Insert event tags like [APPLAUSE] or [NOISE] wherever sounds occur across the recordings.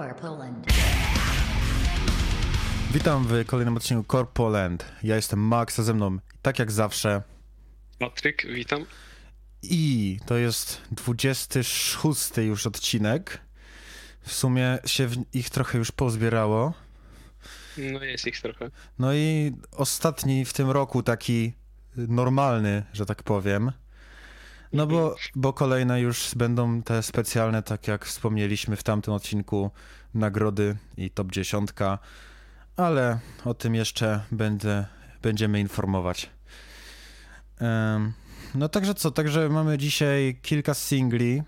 Core Poland. Witam w kolejnym odcinku Core Poland. Ja jestem Max, a ze mną, tak jak zawsze, Patryk, witam. i to jest 26 już odcinek. W sumie się w ich trochę już pozbierało. No jest ich trochę. No i ostatni w tym roku taki normalny, że tak powiem. No bo, bo kolejne już będą te specjalne, tak jak wspomnieliśmy w tamtym odcinku, nagrody i top 10, ale o tym jeszcze będę, będziemy informować. No także co, także mamy dzisiaj kilka singli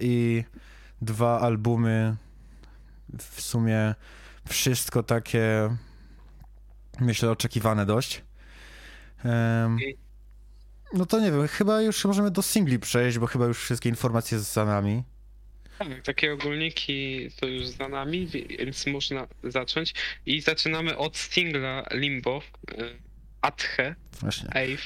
i dwa albumy. W sumie wszystko takie, myślę, oczekiwane dość. No to nie wiem, chyba już możemy do singli przejść, bo chyba już wszystkie informacje za nami. Tak, takie ogólniki to już za nami, więc można zacząć. I zaczynamy od singla Limbo, y, Athe, Właśnie. Ave.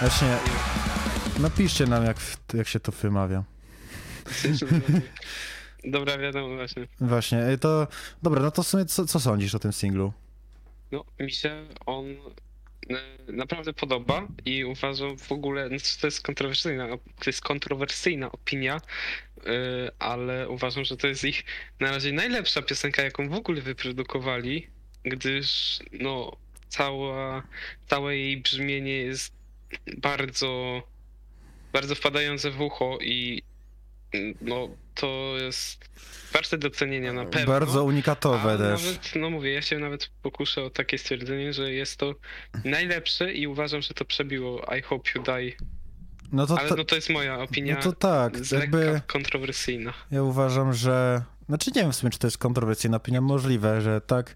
Właśnie, napiszcie nam, jak, jak się to wymawia. [LAUGHS] Dobra, wiadomo właśnie. Właśnie, e, to dobra, no to w sumie co, co sądzisz o tym singlu? No, mi się on y, naprawdę podoba i uważam w ogóle, no, to jest kontrowersyjna, to jest kontrowersyjna opinia, y, ale uważam, że to jest ich na razie najlepsza piosenka, jaką w ogóle wyprodukowali, gdyż no cała, całe jej brzmienie jest bardzo, bardzo wpadające w ucho i y, no to jest warte docenienia na pewno. Bardzo unikatowe A też. Nawet, no mówię, ja się nawet pokuszę o takie stwierdzenie, że jest to najlepsze i uważam, że to przebiło I Hope You Die. No to, Ale ta- no to jest moja opinia no to tak, z jakby lekka kontrowersyjna. ja uważam, że... Znaczy nie wiem w sumie, czy to jest kontrowersyjna opinia, możliwe, że tak.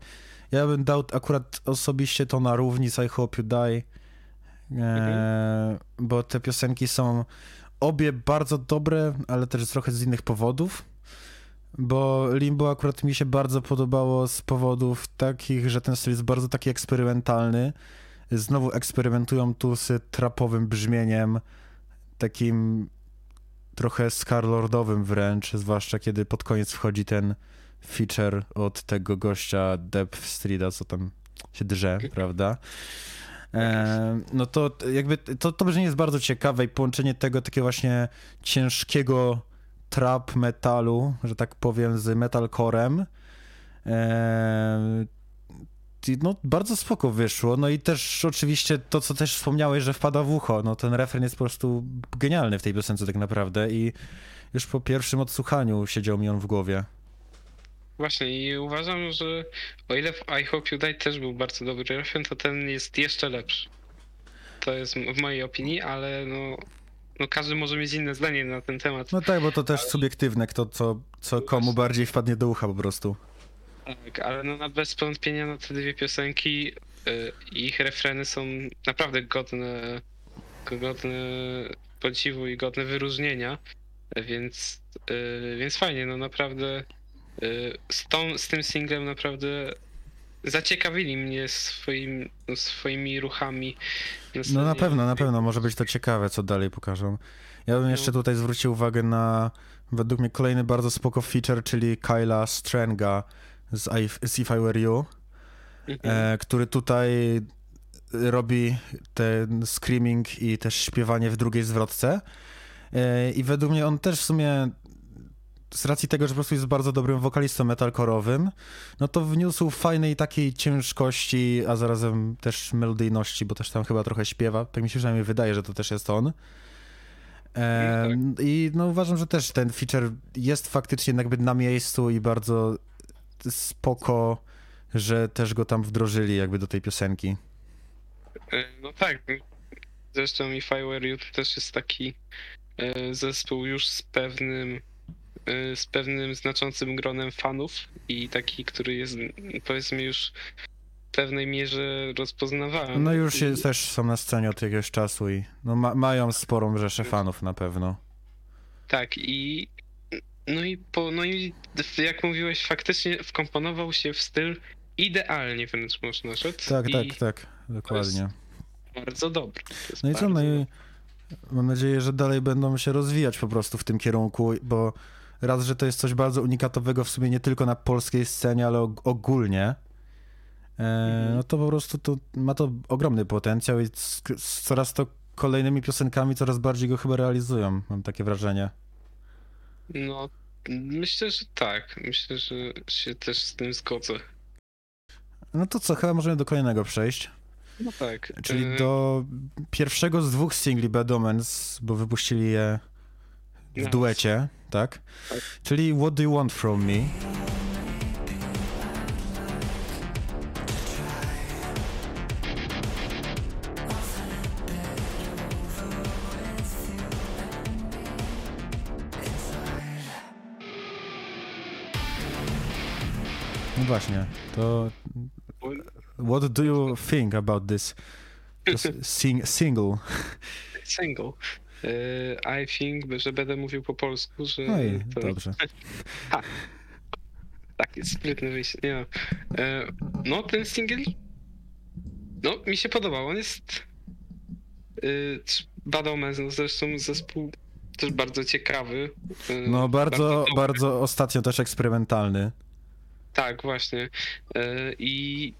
Ja bym dał akurat osobiście to na równi z I Hope You Die, e, bo te piosenki są obie bardzo dobre, ale też trochę z innych powodów. Bo Limbo akurat mi się bardzo podobało z powodów takich, że ten styl jest bardzo taki eksperymentalny. Znowu eksperymentują tu z trapowym brzmieniem, takim trochę skarlordowym wręcz, zwłaszcza kiedy pod koniec wchodzi ten feature od tego gościa Depth Streeta, co tam się drze, prawda? E, no to jakby to, to brzmienie jest bardzo ciekawe i połączenie tego takiego właśnie ciężkiego trap metalu, że tak powiem, z metalcorem. E, no, bardzo spoko wyszło. No i też oczywiście to, co też wspomniałeś, że wpada w ucho. No ten refren jest po prostu genialny w tej piosence tak naprawdę i już po pierwszym odsłuchaniu siedział mi on w głowie. Właśnie i uważam, że o ile w I Hope You Die też był bardzo dobry refren, to ten jest jeszcze lepszy. To jest w mojej opinii, ale no, no każdy może mieć inne zdanie na ten temat. No tak, bo to też subiektywne, kto co, co komu bardziej wpadnie do ucha po prostu. Tak, ale no na bez wątpienia no, te dwie piosenki, y, ich refreny są naprawdę godne, godne podziwu i godne wyróżnienia, więc, y, więc fajnie, no naprawdę z, tą, z tym singlem naprawdę zaciekawili mnie swoim, no, swoimi ruchami. No na pewno, na pewno może być to ciekawe, co dalej pokażą. Ja bym jeszcze tutaj zwrócił uwagę na według mnie kolejny bardzo spoko feature, czyli Kyla Strenga z, I, z If I Were You, Mhm. e, który tutaj robi ten screaming i też śpiewanie w drugiej zwrotce. E, I według mnie on też w sumie z racji tego, że po prostu jest bardzo dobrym wokalistą metalkorowym, no to wniósł fajnej takiej ciężkości, a zarazem też melodyjności, bo też tam chyba trochę śpiewa. Tak mi się przynajmniej wydaje, że to też jest on. E, I no uważam, że też ten feature jest faktycznie jakby na miejscu i bardzo spoko, że też go tam wdrożyli jakby do tej piosenki. E, No tak. Zresztą If I Were You to też jest taki e, zespół już z pewnym z pewnym znaczącym gronem fanów i taki, który jest powiedzmy już w pewnej mierze rozpoznawalny. No już I- też są na scenie od jakiegoś czasu i no ma, mają sporą rzeszę fanów na pewno. Tak i no i po, no i jak mówiłeś, faktycznie wkomponował się w styl idealnie wręcz można rzec. Tak, i tak, tak, dokładnie. Bardzo dobry. No i co, no i mam nadzieję, że dalej będą się rozwijać po prostu w tym kierunku, bo raz, że to jest coś bardzo unikatowego w sumie nie tylko na polskiej scenie, ale og- ogólnie, e, Mhm. no to po prostu to, ma to ogromny potencjał i z, z coraz to kolejnymi piosenkami coraz bardziej go chyba realizują, mam takie wrażenie. No, myślę, że tak. Myślę, że się też z tym zgodzę. No to co, chyba możemy do kolejnego przejść, No tak. czyli e, do pierwszego z dwóch singli Bad Omens, bo wypuścili je w No. duecie, tak? Czyli What Do You Want From Me? No właśnie, to what do you think about this sing single? Single. E, I think, że będę mówił po polsku, że No i to dobrze. [LAUGHS] takie sprytne wyjście. Nie no. E, no, ten single, no, mi się podobał. On jest y, Bad Omens, no zresztą zespół też bardzo ciekawy. No bardzo, dobry. bardzo ostatnio też eksperymentalny. Tak, właśnie. E, I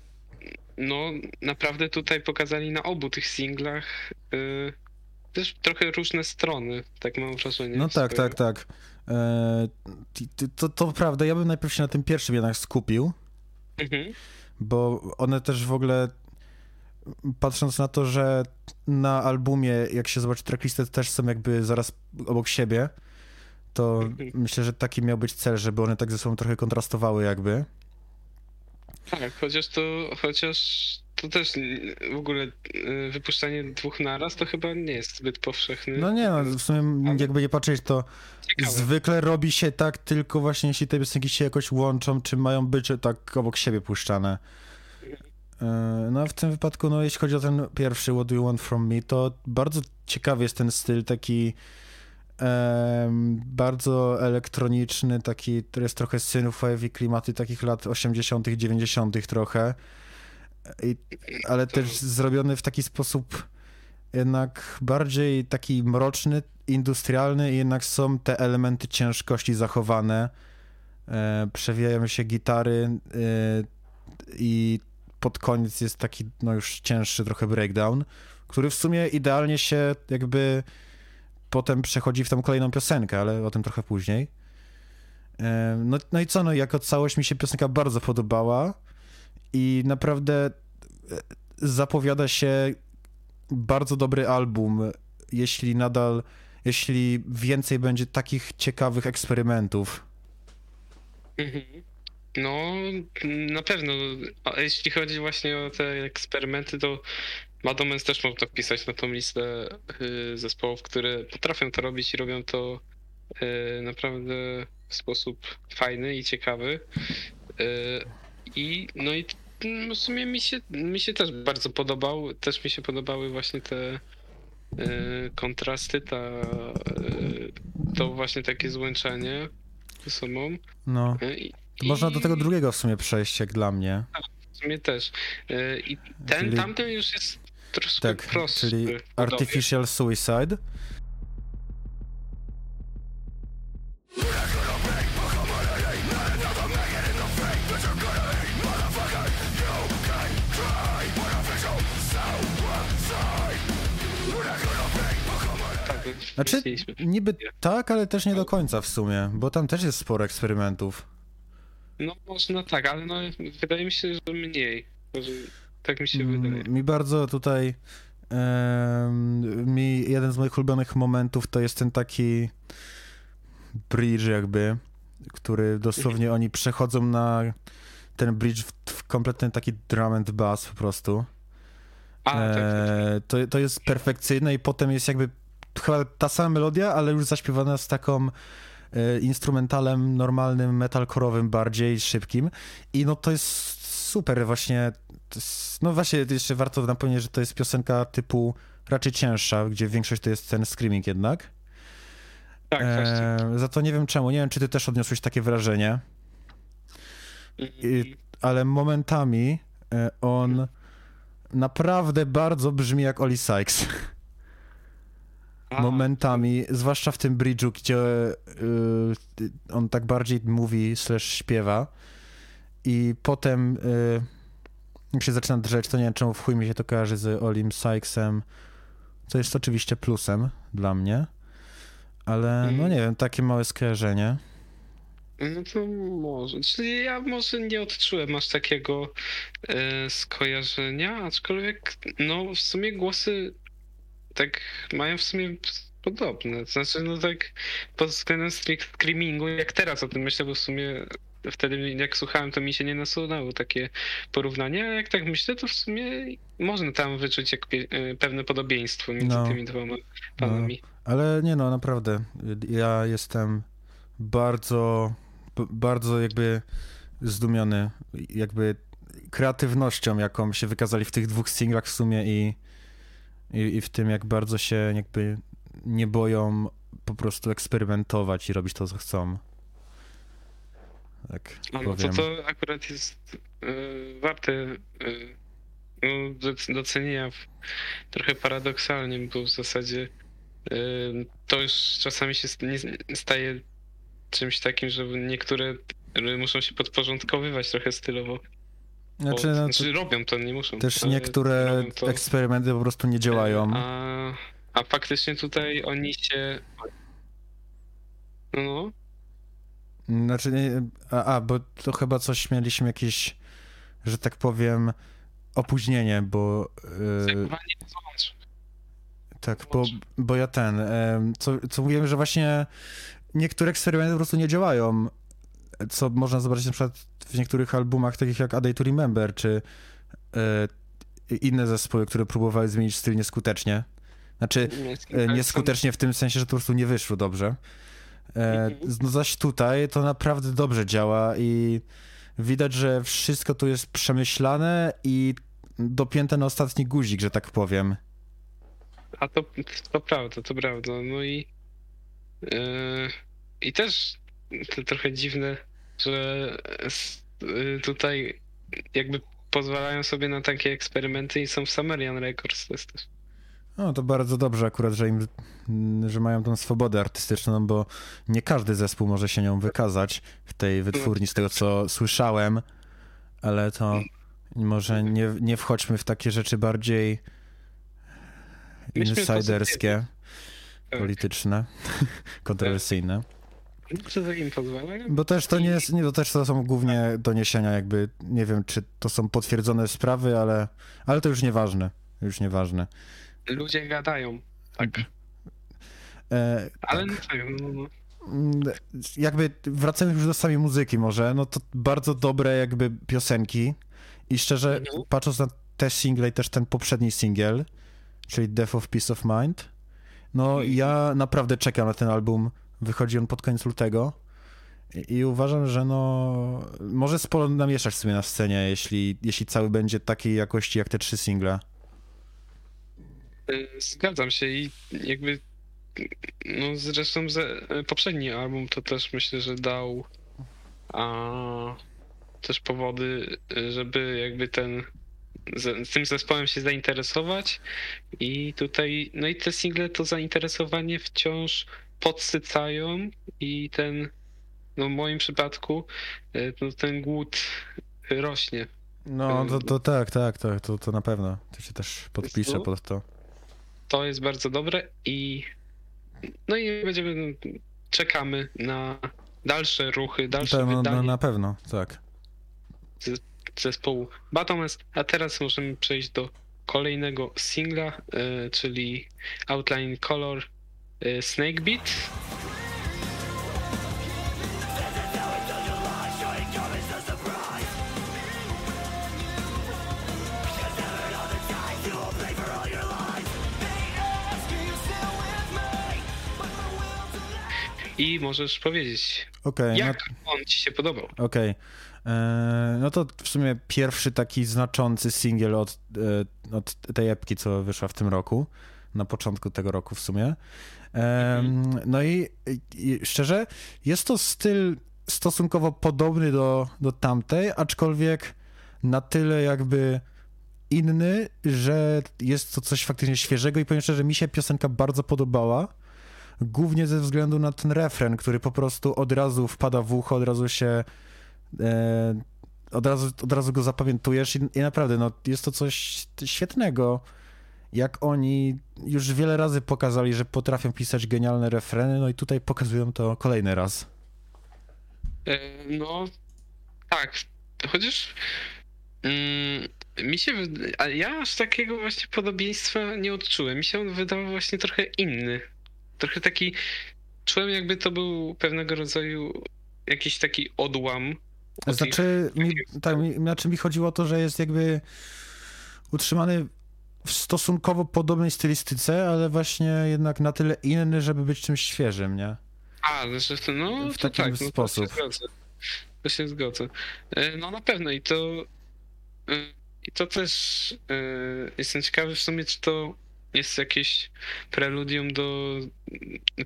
no, naprawdę tutaj pokazali na obu tych singlach też trochę różne strony, tak mam wrażenie. No tak, tak, tak. E, to, to prawda, ja bym najpierw się na tym pierwszym jednak skupił, Mhm. bo one też w ogóle, patrząc na to, że na albumie, jak się zobaczy tracklistę, też są jakby zaraz obok siebie, to Mhm. myślę, że taki miał być cel, żeby one tak ze sobą trochę kontrastowały jakby. Tak, chociaż to, chociaż to też y, w ogóle y, wypuszczanie dwóch naraz to chyba nie jest zbyt powszechny. No nie, no w sumie jakby nie patrzeć, to Ciekawe. zwykle robi się tak tylko właśnie, jeśli te piosenki się jakoś łączą, czy mają być tak obok siebie puszczane. E, No a w tym wypadku, no jeśli chodzi o ten pierwszy What Do You Want From Me, to bardzo ciekawy jest ten styl taki em, bardzo elektroniczny, taki, który jest trochę synthwave i klimaty takich lat 80 90 trochę, I, ale też zrobiony w taki sposób jednak bardziej taki mroczny, industrialny i jednak są te elementy ciężkości zachowane. E, przewijają się gitary e, i pod koniec jest taki no już cięższy trochę breakdown, który w sumie idealnie się jakby potem przechodzi w tą kolejną piosenkę, ale o tym trochę później. E, no, no i co, no jako całość mi się piosenka bardzo podobała i naprawdę e, zapowiada się bardzo dobry album, jeśli nadal, jeśli więcej będzie takich ciekawych eksperymentów. Mhm. No, na pewno. A jeśli chodzi właśnie o te eksperymenty, to Bad Omens też można wpisać na tą listę y, zespołów, które potrafią to robić i robią to y, naprawdę w sposób fajny i ciekawy. Y, I no i w sumie mi się, mi się też bardzo podobał. Też mi się podobały właśnie te y, kontrasty, ta, y, to właśnie takie złączenie ze sobą. No, Y, I, można do tego drugiego w sumie przejść, jak dla mnie. w sumie też. I ten, Czyli- tamten już jest troszkę Tak, prostszy. czyli. Artificial Suicide. Znaczy, niby tak, ale też nie do końca w sumie, bo tam też jest sporo eksperymentów. No można tak, ale no, wydaje mi się, że mniej. Że, tak mi się Mm, wydaje. Mi bardzo tutaj. mi jeden z moich ulubionych momentów to jest ten taki bridge, jakby, który dosłownie oni przechodzą na ten bridge w, w kompletny taki drum and bass po prostu. A, tak, tak, tak. E, to, to jest perfekcyjne i potem jest jakby chyba ta sama melodia, ale już zaśpiewana z taką e, instrumentalem normalnym, metalkorowym bardziej, szybkim i no to jest super właśnie, jest, no właśnie jeszcze warto napomnieć, że to jest piosenka typu raczej cięższa, gdzie większość to jest ten screaming jednak. tak, właśnie. E, za to nie wiem czemu, nie wiem czy ty też odniosłeś takie wrażenie, Mm, i- ale momentami e, on naprawdę bardzo brzmi jak Oli Sykes. [LAUGHS] Aha. Momentami, zwłaszcza w tym bridge'u, gdzie y, on tak bardziej mówi slash śpiewa i potem y, jak się zaczyna drzeć, to nie wiem czemu w chuj mi się to kojarzy z Olim Sykesem, co jest oczywiście plusem dla mnie, ale no Mhm. nie wiem, takie małe skojarzenie. No to może. Czyli ja może nie odczułem aż takiego e, skojarzenia, aczkolwiek no w sumie głosy tak mają w sumie podobne. Znaczy no tak pod względem strict screamingu, jak teraz o tym myślę, bo w sumie wtedy jak słuchałem, to mi się nie nasunęło takie porównanie, a jak tak myślę, to w sumie można tam wyczuć jak, e, pewne podobieństwo między No. tymi dwoma panami. Ale nie no, naprawdę. Ja jestem bardzo, bardzo jakby zdumiony jakby kreatywnością, jaką się wykazali w tych dwóch singlach w sumie i, i, i w tym, jak bardzo się jakby nie boją po prostu eksperymentować i robić to, co chcą. Tak no to powiem. to akurat jest y, warte y, no, doc- docenienia w, trochę paradoksalnie, bo w zasadzie y, to już czasami się staje czymś takim, że niektóre muszą się podporządkowywać trochę stylowo. Znaczy, Bo, no, znaczy robią to, nie muszą. też niektóre eksperymenty po prostu nie działają. A, a faktycznie tutaj oni się... No, no. Znaczy, nie, a, a, bo to chyba coś mieliśmy jakieś, że tak powiem, opóźnienie, bo yy, tak, bo, bo ja ten, em, co, co mówiłem, że właśnie niektóre eksperymenty po prostu nie działają, co można zobaczyć na przykład w niektórych albumach, takich jak A Day to Remember, czy e, inne zespoły, które próbowały zmienić styl nieskutecznie. Znaczy, E, nieskutecznie w tym sensie, że po prostu nie wyszło dobrze. E, Mhm. no zaś tutaj to naprawdę dobrze działa i widać, że wszystko tu jest przemyślane i dopięte na ostatni guzik, że tak powiem. A to, to prawda, to prawda. No i yy, i też to trochę dziwne, że yy, tutaj jakby pozwalają sobie na takie eksperymenty i są w Sumerian Records. To jest też. No to bardzo dobrze akurat, że im, że mają tą swobodę artystyczną, bo nie każdy zespół może się nią wykazać w tej wytwórni, z tego co słyszałem, ale to może nie, nie wchodźmy w takie rzeczy bardziej insiderskie, polityczne, [LAUGHS] kontrowersyjne. Co? Bo też to nie jest, nie, to też to są głównie doniesienia jakby, nie wiem, czy to są potwierdzone sprawy, ale, ale to już nieważne, już nieważne. Ludzie gadają. Tak. E, Ale no tak, no, no. Mm, jakby wracając już do samej muzyki może, no to bardzo dobre jakby piosenki i szczerze Mhm. patrząc na te single i też ten poprzedni singiel, czyli Death of Peace of Mind, no Mhm. ja naprawdę czekam na ten album, wychodzi on pod koniec lutego i, i uważam, że no może sporo namieszać sobie na scenie, jeśli, jeśli cały będzie takiej jakości jak te trzy single. Zgadzam się i jakby no zresztą ze, poprzedni album to też myślę, że dał a, też powody, żeby jakby ten z, z tym zespołem się zainteresować i tutaj no i te single to zainteresowanie wciąż podsycają i ten no w moim przypadku no, ten głód rośnie. No to, to tak, tak, tak, to, to na pewno. To się też podpiszę pod to. To jest bardzo dobre i no i będziemy no, czekamy na dalsze ruchy, dalsze To, no, wydanie no, na pewno, tak. zespołu Batomes, a teraz możemy przejść do kolejnego singla, e, czyli Outline Color e, Snake Beat. I możesz powiedzieć, Okej, no jak on ci się podobał. Okej. E, No to w sumie pierwszy taki znaczący singiel od, e, od tej epki, co wyszła w tym roku. Na początku tego roku w sumie. E, No i, i szczerze, jest to styl stosunkowo podobny do, do tamtej, aczkolwiek na tyle jakby inny, że jest to coś faktycznie świeżego i powiem szczerze, mi się piosenka bardzo podobała. Głównie ze względu na ten refren, który po prostu od razu wpada w ucho, od razu się. E, od, razu, od razu go zapamiętujesz i, i naprawdę, no, jest to coś świetnego. Jak oni już wiele razy pokazali, że potrafią pisać genialne refreny, no i tutaj pokazują to kolejny raz. E, No, tak. Chociaż mm, mi się. wyd- A ja aż takiego właśnie podobieństwa nie odczułem. Mi się on wydawał właśnie trochę inny. Trochę taki. Czułem, jakby to był pewnego rodzaju jakiś taki odłam. od Znaczy, mi, tak, mi, znaczy mi chodziło o to, że jest jakby utrzymany w stosunkowo podobnej stylistyce, ale właśnie jednak na tyle inny, żeby być czymś świeżym, nie? A, znaczy no, W to taki tak, no, sposób. To się zgodzę. To się zgodzę. E, No na pewno i to e, i to też e, jestem ciekawy w sumie, czy to jest jakieś preludium do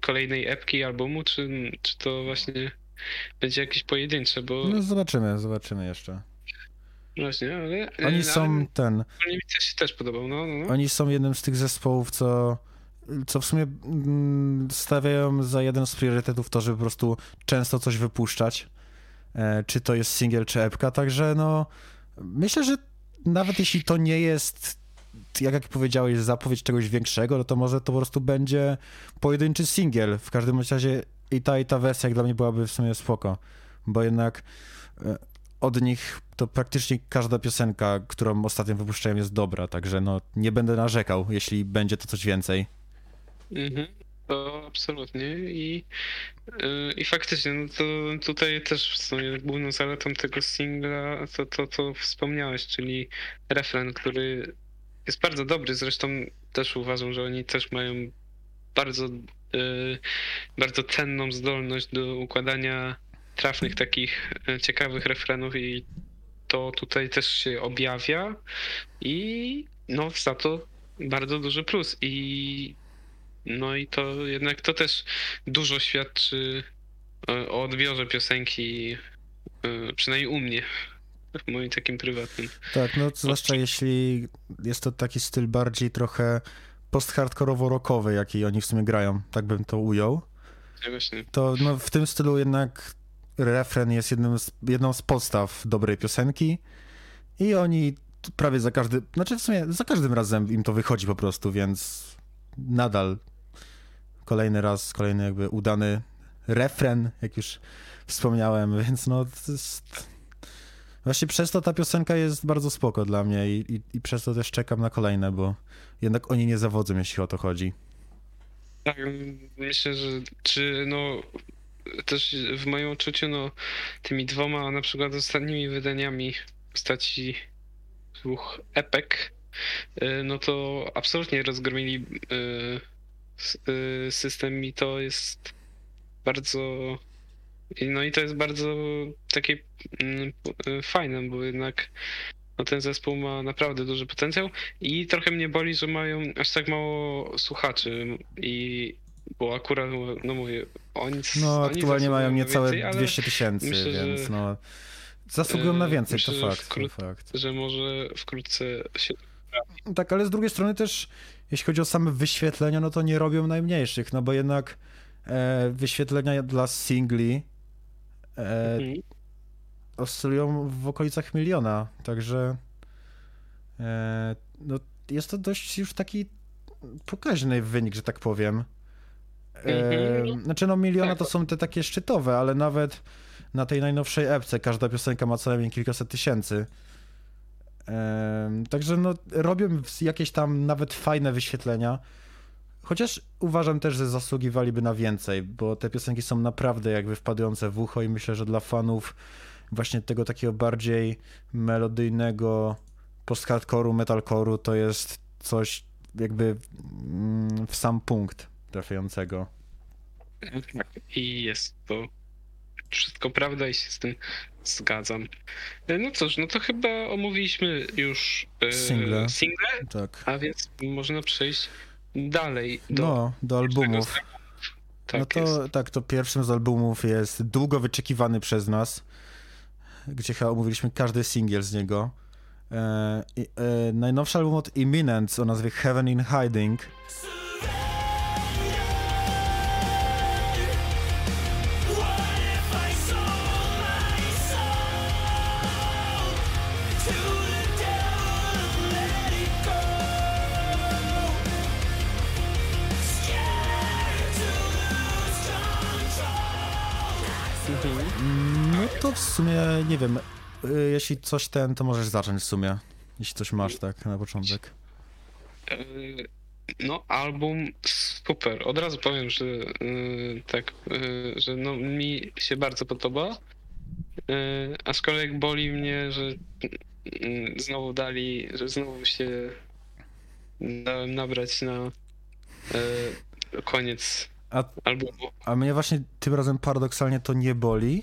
kolejnej epki albumu, czy, czy to właśnie będzie jakieś pojedyncze, bo No zobaczymy, zobaczymy jeszcze. Właśnie, ale Oni ale są ten, mi też się też podobał, no, no, no. oni są jednym z tych zespołów, co, co w sumie mm, stawiają za jeden z priorytetów to, żeby po prostu często coś wypuszczać. E, czy to jest single, czy epka, także no myślę, że nawet jeśli to nie jest, jak, jak powiedziałeś, zapowiedź czegoś większego, no to może to po prostu będzie pojedynczy singiel. W każdym razie i ta, i ta wersja jak dla mnie byłaby w sumie spoko, bo jednak e, od nich to praktycznie każda piosenka, którą ostatnio wypuszczają jest dobra, także no nie będę narzekał, jeśli będzie to coś więcej. Mhm, to absolutnie i, yy, i faktycznie, no to tutaj też w sumie główną zaletą tego singla to, to, to wspomniałeś, czyli refren, który jest bardzo dobry, zresztą też uważam, że oni też mają bardzo, yy, bardzo cenną zdolność do układania trafnych takich yy, ciekawych refrenów i to tutaj też się objawia. I no za to bardzo duży plus. I no i to jednak to też dużo świadczy e, o odbiorze piosenki, e, przynajmniej u mnie, w moim takim prywatnym. Tak, no zwłaszcza jeśli jest to taki styl bardziej trochę post-hardkorowo-rockowy, jaki oni w sumie grają, tak bym to ujął, Ja to no, w tym stylu jednak refren jest jednym z, jedną z podstaw dobrej piosenki i oni prawie za każdy, znaczy w sumie za każdym razem im to wychodzi po prostu, więc nadal kolejny raz, kolejny jakby udany refren, jak już wspomniałem, [LAUGHS] więc no jest... Właśnie przez to ta piosenka jest bardzo spoko dla mnie i, i, i przez to też czekam na kolejne, bo jednak oni nie zawodzą, jeśli o to chodzi. Tak, myślę, że czy no też w moim odczuciu, no tymi dwoma na przykład ostatnimi wydaniami postaci dwóch epek, e, no to absolutnie rozgromili s- e, system i to jest bardzo no i to jest bardzo takie mm, fajne, bo jednak no, ten zespół ma naprawdę duży potencjał i trochę mnie boli, że mają aż tak mało słuchaczy i bo akurat, no mówię, oni No aktualnie mają niecałe więcej, ale 200 tysięcy, myślę, więc no zasługują na e, więcej, myślę, to fakt, to wkrót- fakt. że może wkrótce się Tak, ale z drugiej strony też, jeśli chodzi o same wyświetlenia, no to nie robią najmniejszych, no bo jednak e, wyświetlenia dla singli e, Mhm. oscylują w okolicach miliona, także e, no, jest to dość już taki pokaźny wynik, że tak powiem. E, Mhm. znaczy no miliona Tak. to są te takie szczytowe, ale nawet na tej najnowszej epce każda piosenka ma co najmniej kilkaset tysięcy. Także no, robią jakieś tam nawet fajne wyświetlenia. Chociaż uważam też, że zasługiwaliby na więcej, bo te piosenki są naprawdę jakby wpadające w ucho i myślę, że dla fanów właśnie tego takiego bardziej melodyjnego post-hardcore'u, metalcore'u to jest coś jakby mm, w sam punkt trafiającego. i jest to wszystko prawda i się z tym zgadzam. E, No cóż, no to chyba omówiliśmy już e, Single. single, Tak. a więc można przejść dalej do No, do albumów. Tak, tak no to jest. tak, to pierwszym z albumów jest długo wyczekiwany przez nas, gdzie chyba omówiliśmy każdy singiel z niego. E, e, najnowszy album od Imminent o nazwie Heaven in Hiding. W sumie, nie wiem, e, jeśli coś ten, to możesz zacząć w sumie. Jeśli coś masz tak na początek. E, No, album super. Od razu powiem, że e, tak, że no, mi się bardzo podoba. E, aczkolwiek boli mnie, że znowu dali, że znowu się dałem nabrać na koniec A, albumu. a mnie właśnie tym razem paradoksalnie to nie boli,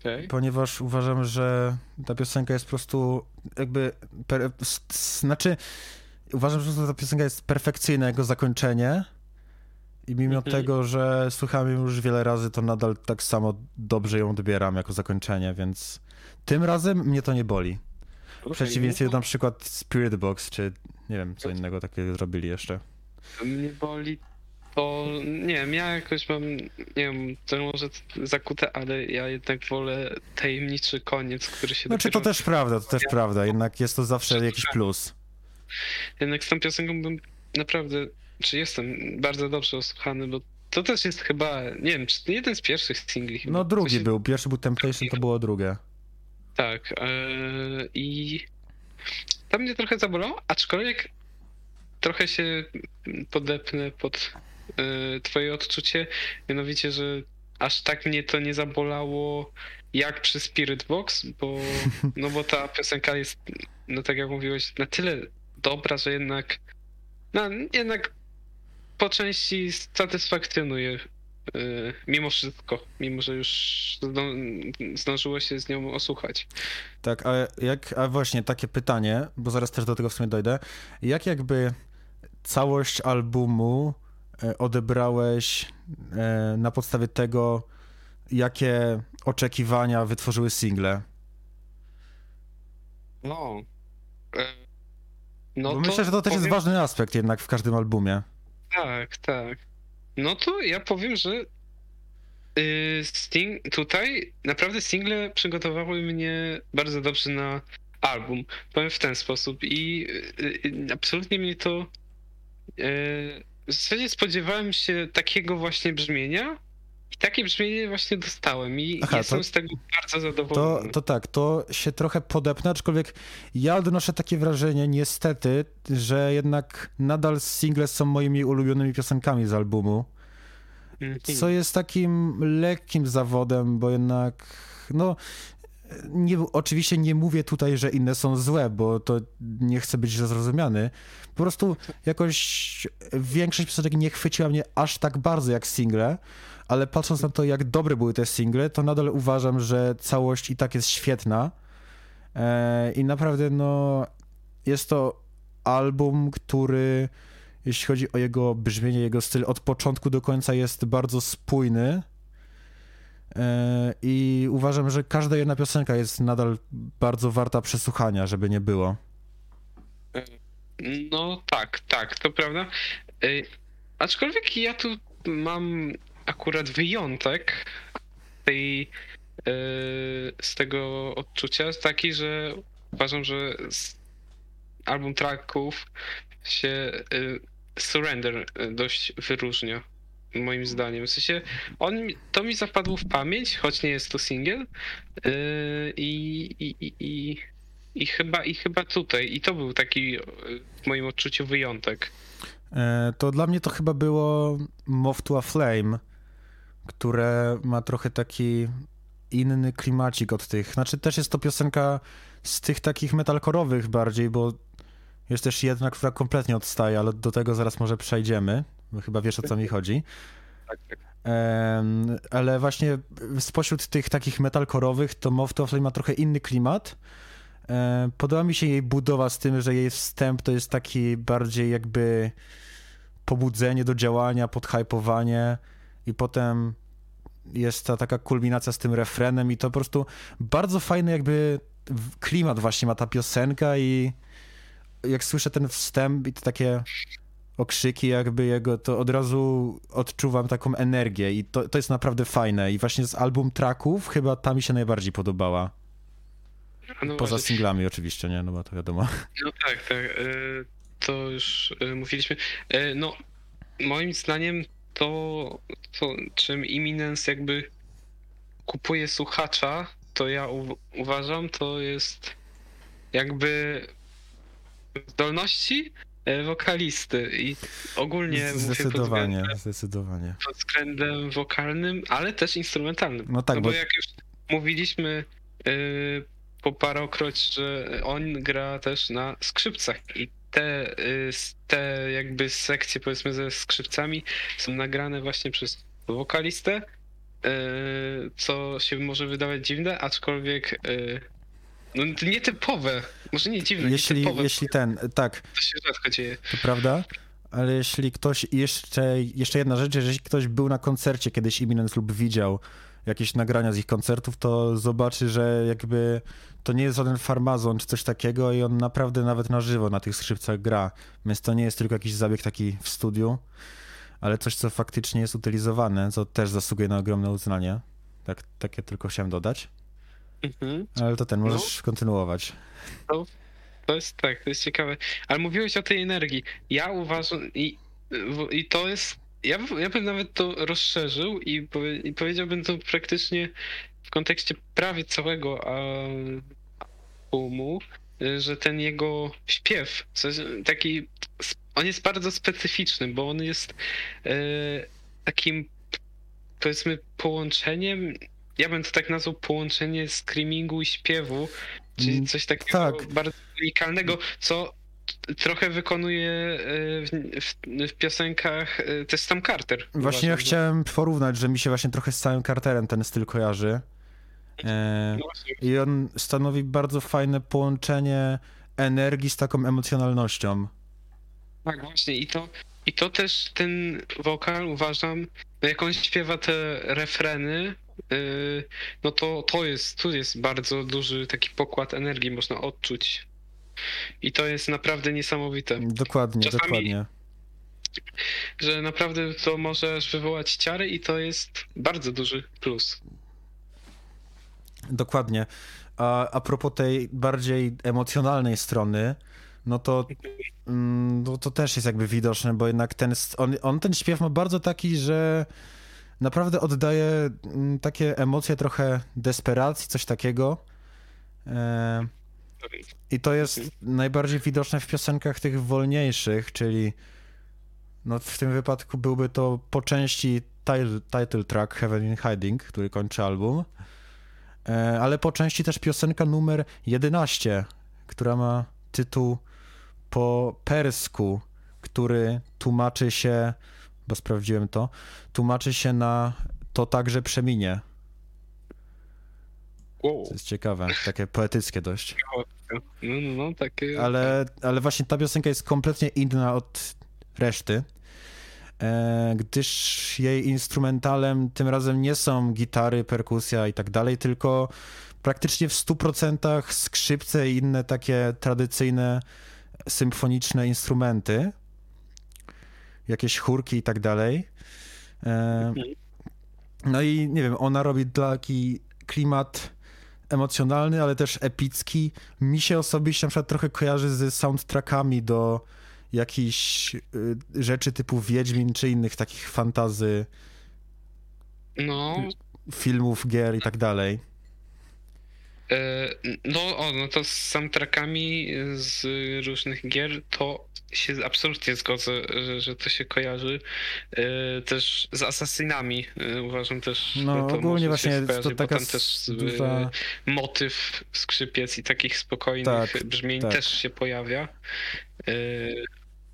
Okej. ponieważ uważam, że ta piosenka jest po prostu jakby. Per, znaczy, uważam, że ta piosenka jest perfekcyjne jako zakończenie. I mimo Mhm. tego, że słuchałem ją już wiele razy, to nadal tak samo dobrze ją odbieram jako zakończenie, więc tym razem mnie to nie boli. W przeciwieństwie do na przykład Spirit Box, czy nie wiem, co innego takiego zrobili jeszcze. Mnie boli to, nie wiem, ja jakoś mam, nie wiem, to może zakute, ale ja jednak wolę tajemniczy koniec, który się Znaczy to dopiero... też prawda, to też prawda, jednak jest to zawsze jakiś plus. Jednak z tą piosenką bym naprawdę, czy jestem bardzo dobrze osłuchany, bo to też jest chyba, nie wiem, czy jeden z pierwszych singli chyba. No To drugi się- był, pierwszy był Temptation, to było drugie. Tak, e, i tam mnie trochę zabolało, aczkolwiek trochę się podepnę pod twoje odczucie, mianowicie, że aż tak mnie to nie zabolało jak przy Spirit Box, bo, [LAUGHS] no bo ta piosenka jest, no tak jak mówiłeś, na tyle dobra, że jednak, no jednak po części satysfakcjonuje e, mimo wszystko, mimo że już zdą- zdążyło się z nią osłuchać. Tak, a jak, a właśnie takie pytanie, bo zaraz też do tego w sumie dojdę. Jak jakby całość albumu e, odebrałeś e, na podstawie tego, jakie oczekiwania wytworzyły single? No. E, No Bo myślę, że to też jest powiem- ważny aspekt jednak w każdym albumie. Tak, tak. No to ja powiem, że y, Sting, tutaj naprawdę single przygotowały mnie bardzo dobrze na album. Powiem w ten sposób i y, y, absolutnie mnie to w zasadzie spodziewałem się takiego właśnie brzmienia i takie brzmienie właśnie dostałem i Aha, jestem to- z tego bardzo To, zadowolony. to tak, to się trochę podepnę, aczkolwiek ja odnoszę takie wrażenie, niestety, że jednak nadal single są moimi ulubionymi piosenkami z albumu. Mhm. Co jest takim lekkim zawodem, bo jednak, no, nie, oczywiście nie mówię tutaj, że inne są złe, bo to nie chcę być źle zrozumiany. Po prostu jakoś większość piosenek nie chwyciła mnie aż tak bardzo jak single, ale patrząc na to, jak dobre były te single, to nadal uważam, że całość i tak jest świetna. E, I naprawdę, no, jest to album, który jeśli chodzi o jego brzmienie, jego styl, od początku do końca jest bardzo spójny. E, I uważam, że każda jedna piosenka jest nadal bardzo warta przesłuchania, żeby nie było. No tak, tak, to prawda. Y, Aczkolwiek ja tu mam akurat wyjątek tej, y, z tego odczucia, taki, że uważam, że album tracków się Surrender dość wyróżnia. Moim zdaniem. W sensie, on, to mi zapadło w pamięć, choć nie jest to singiel. y, I, i, i, i, chyba, I chyba tutaj. I to był taki y, w moim odczuciu wyjątek. E, To dla mnie to chyba było Moth to a Flame, które ma trochę taki inny klimacik od tych. Znaczy też jest to piosenka z tych takich metalkorowych bardziej, bo jest też jedna, która kompletnie odstaje, ale do tego zaraz może przejdziemy, chyba wiesz o co mi chodzi. Tak, tak. Ale właśnie spośród tych takich metalkorowych to Moth to a Flame ma trochę inny klimat. Podoba mi się jej budowa z tym, że jej wstęp to jest taki bardziej jakby pobudzenie do działania, podhypowanie i potem jest ta taka kulminacja z tym refrenem i to po prostu bardzo fajny jakby klimat właśnie ma ta piosenka i jak słyszę ten wstęp i te takie okrzyki jakby jego, to od razu odczuwam taką energię i to, to jest naprawdę fajne i właśnie z album tracków chyba ta mi się najbardziej podobała. No Poza właśnie, singlami oczywiście, nie? No bo to wiadomo. No tak, tak. e, To już e, mówiliśmy. E, No, moim zdaniem to, to czym Imminence jakby kupuje słuchacza, to ja u, uważam, to jest jakby zdolności wokalisty i ogólnie mówię pod Zdecydowanie, zdecydowanie. pod względem wokalnym, ale też instrumentalnym. No tak, no bo, bo- jak już mówiliśmy yy, po parokroć, że on gra też na skrzypcach i te, y, s- te jakby sekcje powiedzmy ze skrzypcami są nagrane właśnie przez wokalistę, y, co się może wydawać dziwne, aczkolwiek no, nietypowe, może nie dziwne, Jeśli, nietypowe, jeśli ten, tak, to się rzadko dzieje. to prawda, ale jeśli ktoś, jeszcze, jeszcze jedna rzecz, jeżeli ktoś był na koncercie kiedyś Imminence lub widział jakieś nagrania z ich koncertów, to zobaczy, że jakby to nie jest żaden farmazon czy coś takiego i on naprawdę nawet na żywo na tych skrzypcach gra, więc to nie jest tylko jakiś zabieg taki w studiu, ale coś, co faktycznie jest utylizowane, co też zasługuje na ogromne uznanie. Tak, takie tylko chciałem dodać, Mhm. ale to ten, możesz kontynuować. To jest tak, to jest ciekawe. Ale mówiłeś o tej energii. Ja uważam i, i to jest. Ja, bym- ja bym nawet to rozszerzył i, powie, i powiedziałbym to praktycznie w kontekście prawie całego albumu, że ten jego śpiew, w sensie taki, on jest bardzo specyficzny, bo on jest e, takim powiedzmy połączeniem, ja bym to tak nazwał połączenie screamingu i śpiewu, czyli Mm, coś takiego tak. bardzo unikalnego, co trochę wykonuje e, w, w, w piosenkach e, też Sam Carter. Właśnie ja że- chciałem porównać, że mi się właśnie trochę z całym Carterem ten styl kojarzy. E, No. I on stanowi bardzo fajne połączenie energii z taką emocjonalnością. Tak, właśnie i to, i to też ten wokal uważam, no jak on śpiewa te refreny, no to to jest, tu jest bardzo duży taki pokład energii, można odczuć. I to jest naprawdę niesamowite, Dokładnie, Czasami- dokładnie. że naprawdę to może aż wywołać ciary i to jest bardzo duży plus. Dokładnie. A, a propos tej bardziej emocjonalnej strony, no to, mm, no to też jest jakby widoczne, bo jednak ten, on, on ten śpiew ma bardzo taki, że naprawdę oddaje mm, takie emocje trochę desperacji, coś takiego. E, I to jest najbardziej widoczne w piosenkach tych wolniejszych, czyli no w tym wypadku byłby to po części title, track Heaven in Hiding, który kończy album, e, ale po części też piosenka numer 11, która ma tytuł po persku, który tłumaczy się, bo sprawdziłem to, tłumaczy się na to także przeminie. Wow. To jest ciekawe, takie poetyckie dość. No, no, no, takie... Ale, ale właśnie ta piosenka jest kompletnie inna od reszty, e, gdyż jej instrumentalem tym razem nie są gitary, perkusja i tak dalej, tylko praktycznie w 100% skrzypce i inne takie tradycyjne symfoniczne instrumenty, jakieś chórki i tak dalej. E, no i nie wiem, ona robi taki klimat emocjonalny, ale też epicki. Mi się osobiście na przykład trochę kojarzy z soundtrackami do jakichś y, rzeczy typu Wiedźmin czy innych takich fantazy No, filmów, gier i tak dalej. E, No, o, no to z soundtrackami z różnych gier to się absolutnie zgodzę, że, że to się kojarzy. E, Też z Assassinami uważam też. No to ogólnie właśnie to taka tam też duża... motyw skrzypiec i takich spokojnych Tak, brzmień tak. też się pojawia.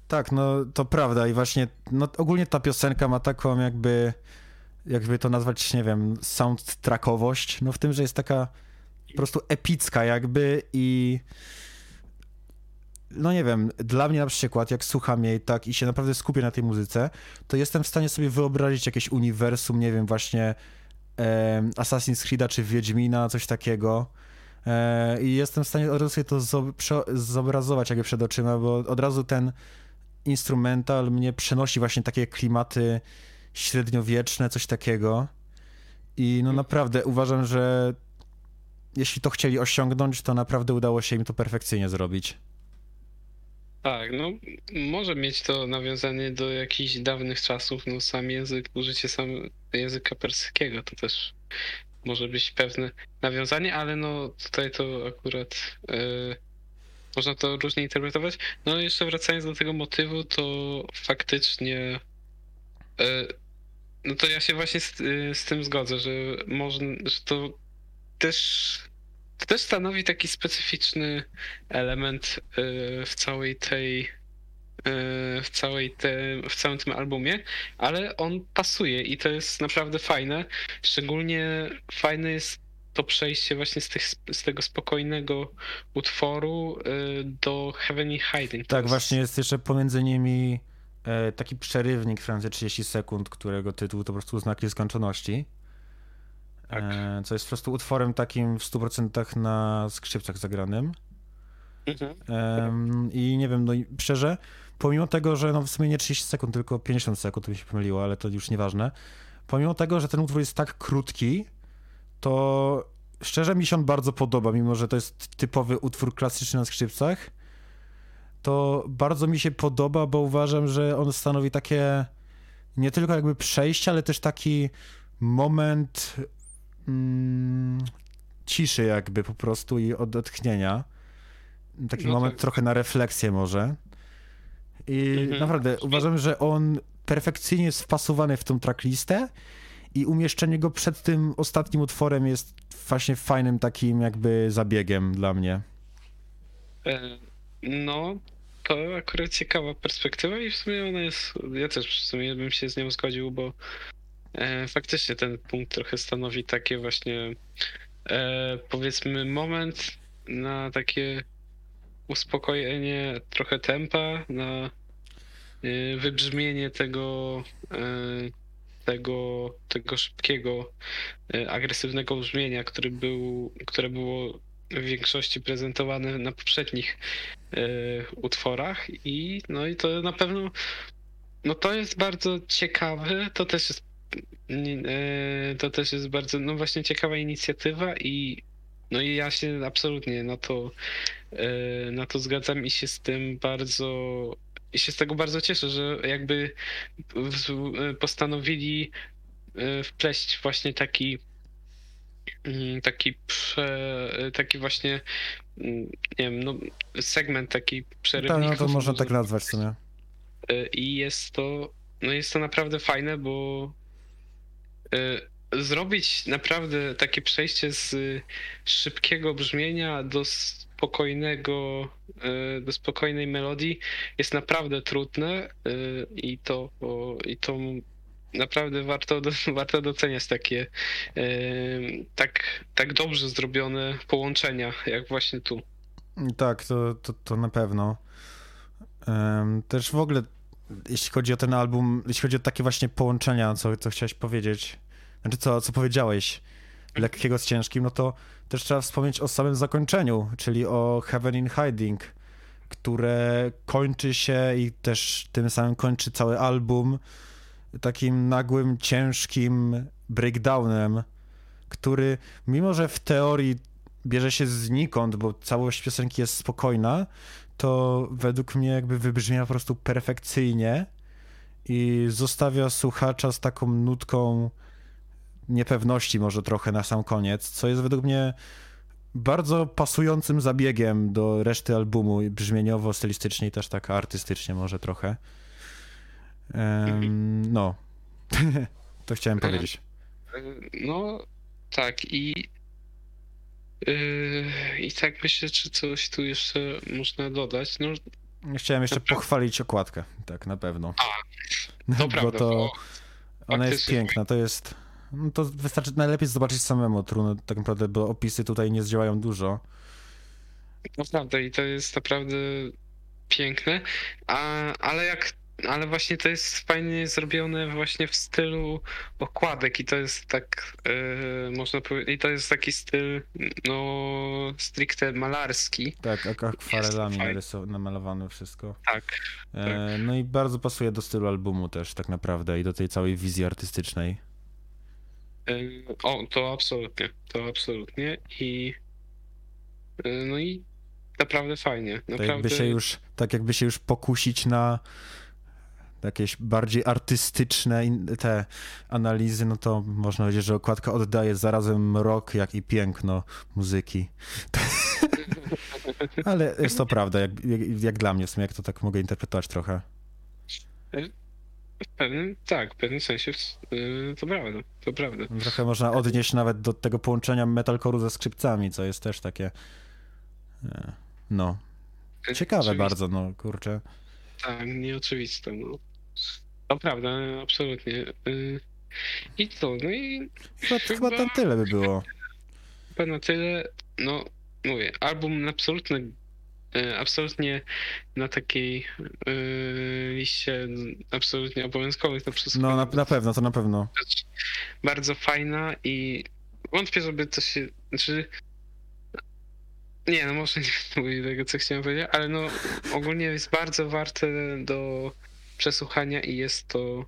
Tak, no to prawda i właśnie no, ogólnie ta piosenka ma taką jakby jakby to nazwać, nie wiem, soundtrackowość, no w tym, że jest taka po prostu epicka jakby i no nie wiem, dla mnie na przykład, jak słucham jej tak i się naprawdę skupię na tej muzyce, to jestem w stanie sobie wyobrazić jakieś uniwersum, nie wiem, właśnie e, Assassin's Creed'a czy Wiedźmina, coś takiego. E, I jestem w stanie od razu sobie to zobrazować jakby przed oczyma, bo od razu ten instrumental mnie przenosi właśnie takie klimaty średniowieczne, coś takiego. I no naprawdę uważam, że jeśli to chcieli osiągnąć, to naprawdę udało się im to perfekcyjnie zrobić. Tak, no może mieć to nawiązanie do jakichś dawnych czasów, no sam język, użycie sam języka perskiego to też może być pewne nawiązanie, ale no tutaj to akurat e, można to różnie interpretować. No jeszcze wracając do tego motywu, to faktycznie e, no to ja się właśnie z, e, z tym zgodzę, że można, że to też to też stanowi taki specyficzny element y, w całej tej y, w całej te, w całym tym albumie, ale on pasuje i to jest naprawdę fajne. Szczególnie fajne jest to przejście właśnie z, tych, z tego spokojnego utworu y, do Heavenly Hiding. Tak, właśnie jest jeszcze pomiędzy nimi e, taki przerywnik trwający 30 sekund, którego tytuł to po prostu znak nieskończoności. Tak. E, co jest po prostu utworem takim w 100% na skrzypcach zagranym. Mhm. I nie wiem, no i szczerze, pomimo tego, że no w sumie nie 30 sekund, tylko 50 sekund, to mi się pomyliło, ale to już nieważne. Pomimo tego, że ten utwór jest tak krótki, to szczerze mi się on bardzo podoba, mimo że to jest typowy utwór klasyczny na skrzypcach. To bardzo mi się podoba, bo uważam, że on stanowi takie nie tylko jakby przejście, ale też taki moment mm, ciszy jakby po prostu i odetchnienia. Taki No moment tak. trochę na refleksję może. I Mhm. naprawdę uważam, że on perfekcyjnie jest wpasowany w tą tracklistę i umieszczenie go przed tym ostatnim utworem jest właśnie fajnym takim jakby zabiegiem dla mnie. E, No, to akurat ciekawa perspektywa i w sumie ona jest, ja też w sumie bym się z nią zgodził, bo faktycznie ten punkt trochę stanowi takie właśnie e, powiedzmy moment na takie uspokojenie trochę tempa, na e, wybrzmienie tego e, tego, tego szybkiego, e, agresywnego brzmienia, który był, które było w większości prezentowane na poprzednich e, utworach. I no i to na pewno no to jest bardzo ciekawe, to też jest e, to też jest bardzo no właśnie ciekawa inicjatywa i no i ja się absolutnie na to e, na to zgadzam i się z tym bardzo i się z tego bardzo cieszę, że jakby postanowili e, wpleść właśnie taki mm, taki prze, taki właśnie mm, nie wiem, no segment taki Tak, przerywników. no to można tak nazwać w sumie. Y, I jest to, no jest to naprawdę fajne, bo y, zrobić naprawdę takie przejście z y, szybkiego brzmienia do spokojnego, y, do spokojnej melodii jest naprawdę trudne y, i to, i to naprawdę warto, [LAUGHS] warto doceniać takie y, tak, tak dobrze zrobione połączenia, jak właśnie tu. Tak, to, to, to na pewno. Też w ogóle, jeśli chodzi o ten album, jeśli chodzi o takie właśnie połączenia, co, co chciałeś powiedzieć, znaczy co, co powiedziałeś, lekkiego z ciężkim, no to też trzeba wspomnieć o samym zakończeniu, czyli o Heaven in Hiding, które kończy się i też tym samym kończy cały album takim nagłym, ciężkim breakdownem, który mimo, że w teorii bierze się znikąd, bo całość piosenki jest spokojna, to według mnie jakby wybrzmia po prostu perfekcyjnie i zostawia słuchacza z taką nutką niepewności może trochę na sam koniec, co jest według mnie bardzo pasującym zabiegiem do reszty albumu brzmieniowo, stylistycznie i też tak artystycznie może trochę. No. [LAUGHS] to chciałem powiedzieć. No, tak i yy, i tak myślę, czy coś tu jeszcze można dodać. No, Chciałem jeszcze pochwalić okładkę, tak na pewno. to [LAUGHS] bo prawda, to ona jest piękna, to jest... No to wystarczy najlepiej zobaczyć samemu, trudno tak naprawdę, bo opisy tutaj nie zdziałają dużo. naprawdę i to jest naprawdę piękne, a, ale jak ale właśnie to jest fajnie zrobione właśnie w stylu okładek i to jest tak e, można powiedzieć, i to jest taki styl no stricte malarski. Tak, ak- akwarelami namalowane wszystko. Tak. E, no i bardzo pasuje do stylu albumu też tak naprawdę i do tej całej wizji artystycznej. O, to absolutnie, to absolutnie i e, no i naprawdę fajnie, Tak naprawdę. jakby się już, tak jakby się już pokusić na jakieś bardziej artystyczne te analizy, no to można powiedzieć, że okładka oddaje zarazem mrok, jak i piękno muzyki. [LAUGHS] Ale jest to prawda, jak, jak, jak dla mnie w sumie, jak to tak mogę interpretować trochę. W pewnym, tak, w pewnym sensie e, to prawda, to prawda. Trochę można odnieść nawet do tego połączenia metalcore'u ze skrzypcami, co jest też takie e, no, ciekawe bardzo, no kurczę. Tak, nieoczywiste, no. To prawda, absolutnie. Y, I co, no i Chyba, chyba tam tyle by było. chyba na tyle, no mówię, album absolutnie, y, absolutnie na takiej y, liście absolutnie obowiązkowych to wszystko. No na, na pewno, to na pewno. bardzo fajna i wątpię, żeby to się. Znaczy. Nie, no może nie [LAUGHS] mówię tego, co chciałem powiedzieć, ale no ogólnie jest bardzo warte do przesłuchania i jest to.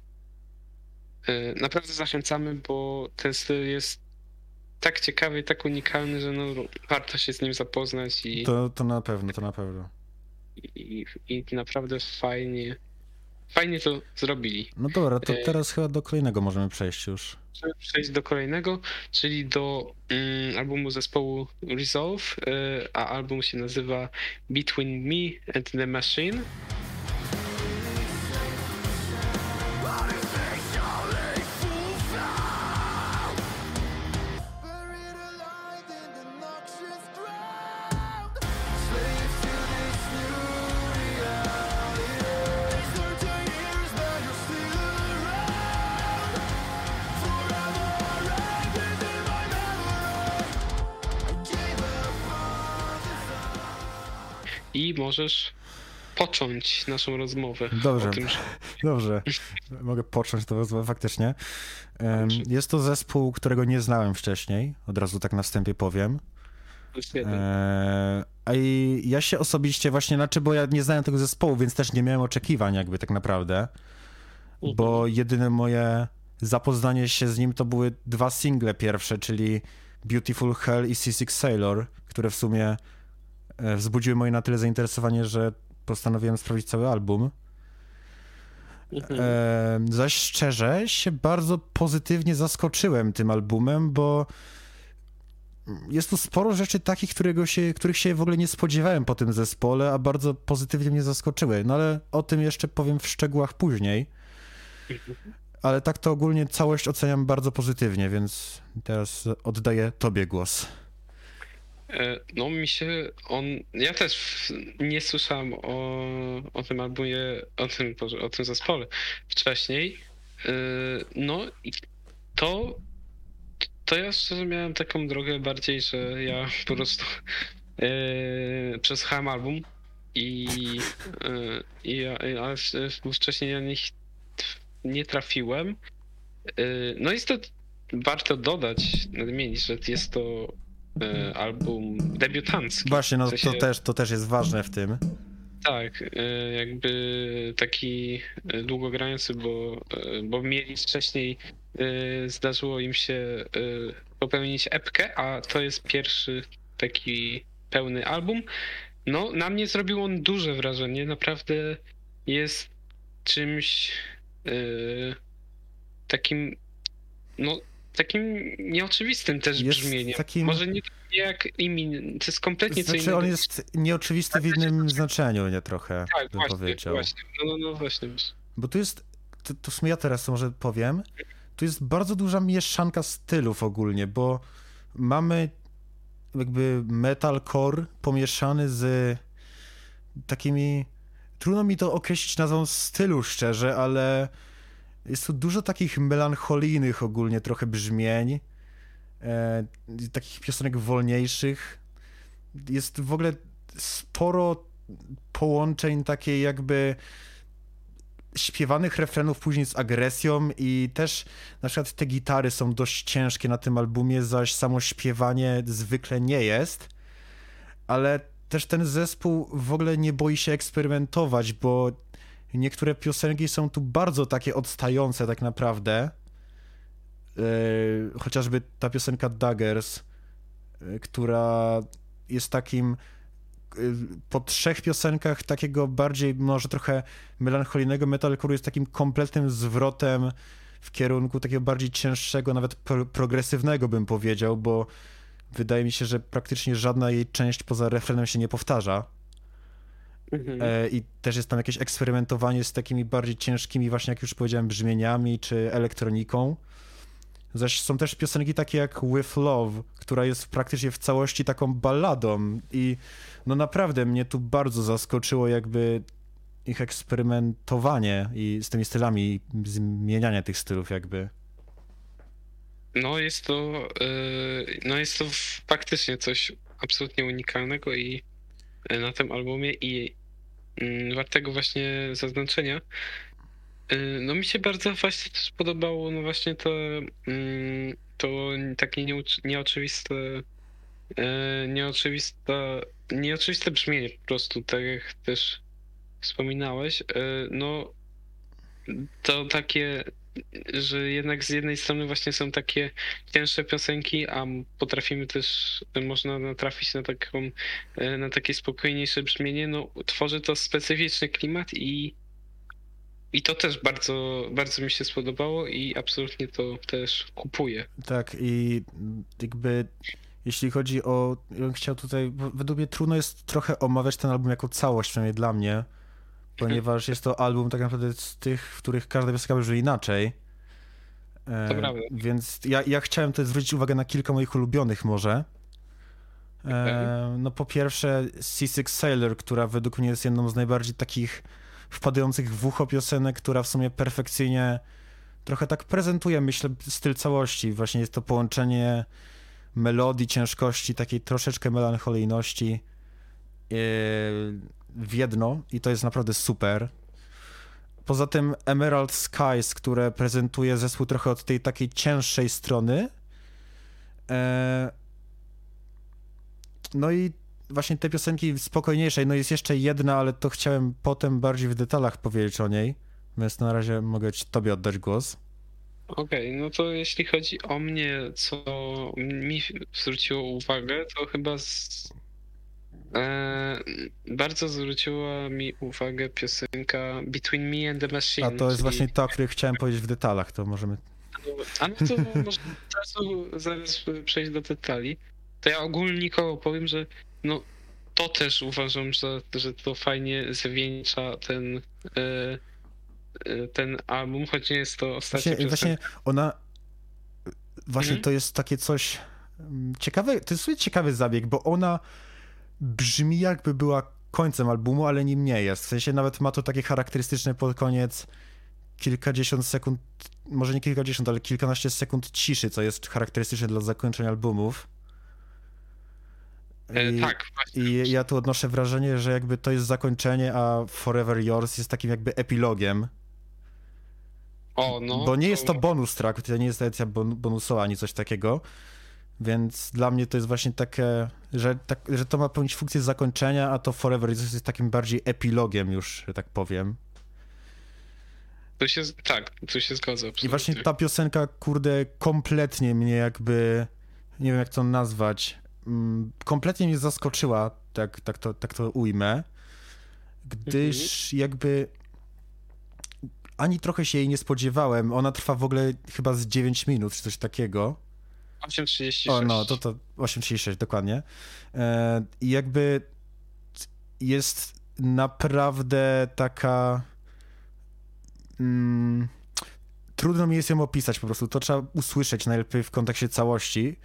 e, Naprawdę zachęcamy, bo ten styl jest tak ciekawy tak unikalny, że no warto się z nim zapoznać i, To, to na pewno, to na pewno. i, i naprawdę fajnie. Fajnie to zrobili. No dobra, to E, teraz chyba do kolejnego możemy przejść już. Możemy przejść do kolejnego, czyli do mm, albumu zespołu Resolve, y, a album się nazywa Between Me and the Machine. Możesz począć naszą rozmowę. Dobrze. Tym, że [LAUGHS] Dobrze, mogę począć to rozmowę faktycznie. Jest to zespół, którego nie znałem wcześniej, od razu tak na wstępie powiem. E, A i ja się osobiście właśnie, znaczy, bo ja nie znałem tego zespołu, więc też nie miałem oczekiwań jakby tak naprawdę, bo jedyne moje zapoznanie się z nim to były dwa single pierwsze, czyli Beautiful Hell i Seasick Sailor, które w sumie wzbudziły moje na tyle zainteresowanie, że postanowiłem sprawdzić cały album. Mhm. E, zaś szczerze się bardzo pozytywnie zaskoczyłem tym albumem, bo jest tu sporo rzeczy takich, którego się, których się w ogóle nie spodziewałem po tym zespole, a bardzo pozytywnie mnie zaskoczyły. No ale o tym jeszcze powiem w szczegółach później. Ale tak to ogólnie całość oceniam bardzo pozytywnie, więc teraz oddaję tobie głos. E, No mi się on. Ja też nie słyszałem o, o tym albumie, o tym, o tym zespole wcześniej. E, No i to. To ja szczerze miałem taką drogę bardziej, że ja po prostu e, przesłuchałem album i, i ja, ale w- wcześniej na nich nie trafiłem. E, No jest to warto dodać, nadmienić, że jest to album debiutancki. Właśnie, no W to sensie- też, to też jest ważne w tym. Tak, e, jakby taki e, długogrający, bo, e, bo mieli wcześniej, e, zdarzyło im się e, popełnić epkę, a to jest pierwszy taki pełny album. No, na mnie zrobił on duże wrażenie, naprawdę jest czymś e, takim, no, takim nieoczywistym też Jest brzmieniem. takim- Może nie jak Imin, to jest kompletnie co Znaczy innego. on jest nieoczywisty w innym znaczeniu, nie trochę, Tak, bym właśnie, powiedział. właśnie. No, no, no właśnie. właśnie. Bo tu jest, to, to w sumie ja teraz może powiem, tu jest bardzo duża mieszanka stylów ogólnie, bo mamy jakby metalcore pomieszany z takimi, trudno mi to określić nazwą stylu szczerze, ale jest tu dużo takich melancholijnych ogólnie trochę brzmień, e, takich piosenek wolniejszych. Jest w ogóle sporo połączeń takiej jakby śpiewanych refrenów później z agresją i też na przykład te gitary są dość ciężkie na tym albumie, zaś samo śpiewanie zwykle nie jest, ale też ten zespół w ogóle nie boi się eksperymentować, bo niektóre piosenki są tu bardzo takie odstające tak naprawdę. Yy, chociażby ta piosenka Daggers, yy, która jest takim yy, po trzech piosenkach takiego bardziej może trochę melancholijnego metalcore'u jest takim kompletnym zwrotem w kierunku takiego bardziej cięższego, nawet pro progresywnego bym powiedział, bo wydaje mi się, że praktycznie żadna jej część poza refrenem się nie powtarza. Mhm. E, I też jest tam jakieś eksperymentowanie z takimi bardziej ciężkimi, właśnie jak już powiedziałem, brzmieniami czy elektroniką. Zaś są też piosenki takie jak With Love, która jest praktycznie w całości taką balladą i no naprawdę mnie tu bardzo zaskoczyło jakby ich eksperymentowanie i z tymi stylami, i zmienianie tych stylów jakby. No jest to, yy, no jest to faktycznie coś absolutnie unikalnego i na tym albumie i yy, wartego właśnie zaznaczenia. Yy, No mi się bardzo właśnie też podobało, no właśnie to, yy, to takie nieoczywiste, yy, nieoczywiste, nieoczywiste brzmienie po prostu, tak jak też wspominałeś. No to takie, że jednak z jednej strony właśnie są takie cięższe piosenki, a potrafimy też, można natrafić na taką, e, na takie spokojniejsze brzmienie, no tworzy to specyficzny klimat i i to też bardzo, bardzo mi się spodobało i absolutnie to też kupuję. Tak, i jakby jeśli chodzi o. Ja bym chciał tutaj. Według mnie trudno jest trochę omawiać ten album jako całość, przynajmniej dla mnie, ponieważ jest to album tak naprawdę z tych, w których każda piosenka brzmi inaczej. E, To prawda. Więc ja, ja chciałem tutaj zwrócić uwagę na kilka moich ulubionych może. E, no po pierwsze Seasick Sailor, która według mnie jest jedną z najbardziej takich wpadających w ucho piosenek, która w sumie perfekcyjnie trochę tak prezentuje, myślę, styl całości. Właśnie jest to połączenie melodii, ciężkości, takiej troszeczkę melancholijności e, w jedno i to jest naprawdę super. Poza tym Emerald Skies, które prezentuje zespół trochę od tej takiej cięższej strony. E, No i właśnie te piosenki spokojniejszej. No jest jeszcze jedna, ale to chciałem potem bardziej w detalach powiedzieć o niej. Więc na razie mogę ci tobie oddać głos. Okej, no to jeśli chodzi o mnie, co mi zwróciło uwagę, to chyba z... e, bardzo zwróciła mi uwagę piosenka Between Me and the Machine. A to jest czyli- właśnie to, o których chciałem powiedzieć w detalach, to możemy... A no to może zaraz przejść do detali. To ja ogólnikowo powiem, że no to też uważam, że, że to fajnie zwieńcza ten, e, e, ten album, choć nie jest to ostatnia Właśnie, właśnie ona... Właśnie Mhm. to jest takie coś... mm, Ciekawe, to jest ciekawy zabieg, bo ona brzmi jakby była końcem albumu, ale nim nie jest. W sensie nawet ma to takie charakterystyczne pod koniec kilkadziesiąt sekund, może nie kilkadziesiąt, ale kilkanaście sekund ciszy, co jest charakterystyczne dla zakończeń albumów. E, I- tak, właśnie. I ja tu odnoszę wrażenie, że jakby to jest zakończenie, a Forever Yours jest takim jakby epilogiem. O, no. bo nie jest to bonus track, to nie jest edycja bon- bonusowa ani coś takiego. Więc dla mnie to jest właśnie takie, że, tak, że to ma pełnić funkcję zakończenia, a to Forever jest takim bardziej epilogiem już, że tak powiem. To się, tak, tu się zgodzę. I absolutnie. właśnie ta piosenka, kurde, kompletnie mnie jakby, nie wiem jak to nazwać, mm, kompletnie mnie zaskoczyła, tak, tak, to, tak to ujmę, gdyż jakby ani trochę się jej nie spodziewałem. Ona trwa w ogóle chyba z 9 minut, czy coś takiego. 8.36. O, no, to to 8.36, dokładnie. E, I jakby jest naprawdę taka. Mm, trudno mi jest ją opisać po prostu. To trzeba usłyszeć najlepiej w kontekście całości,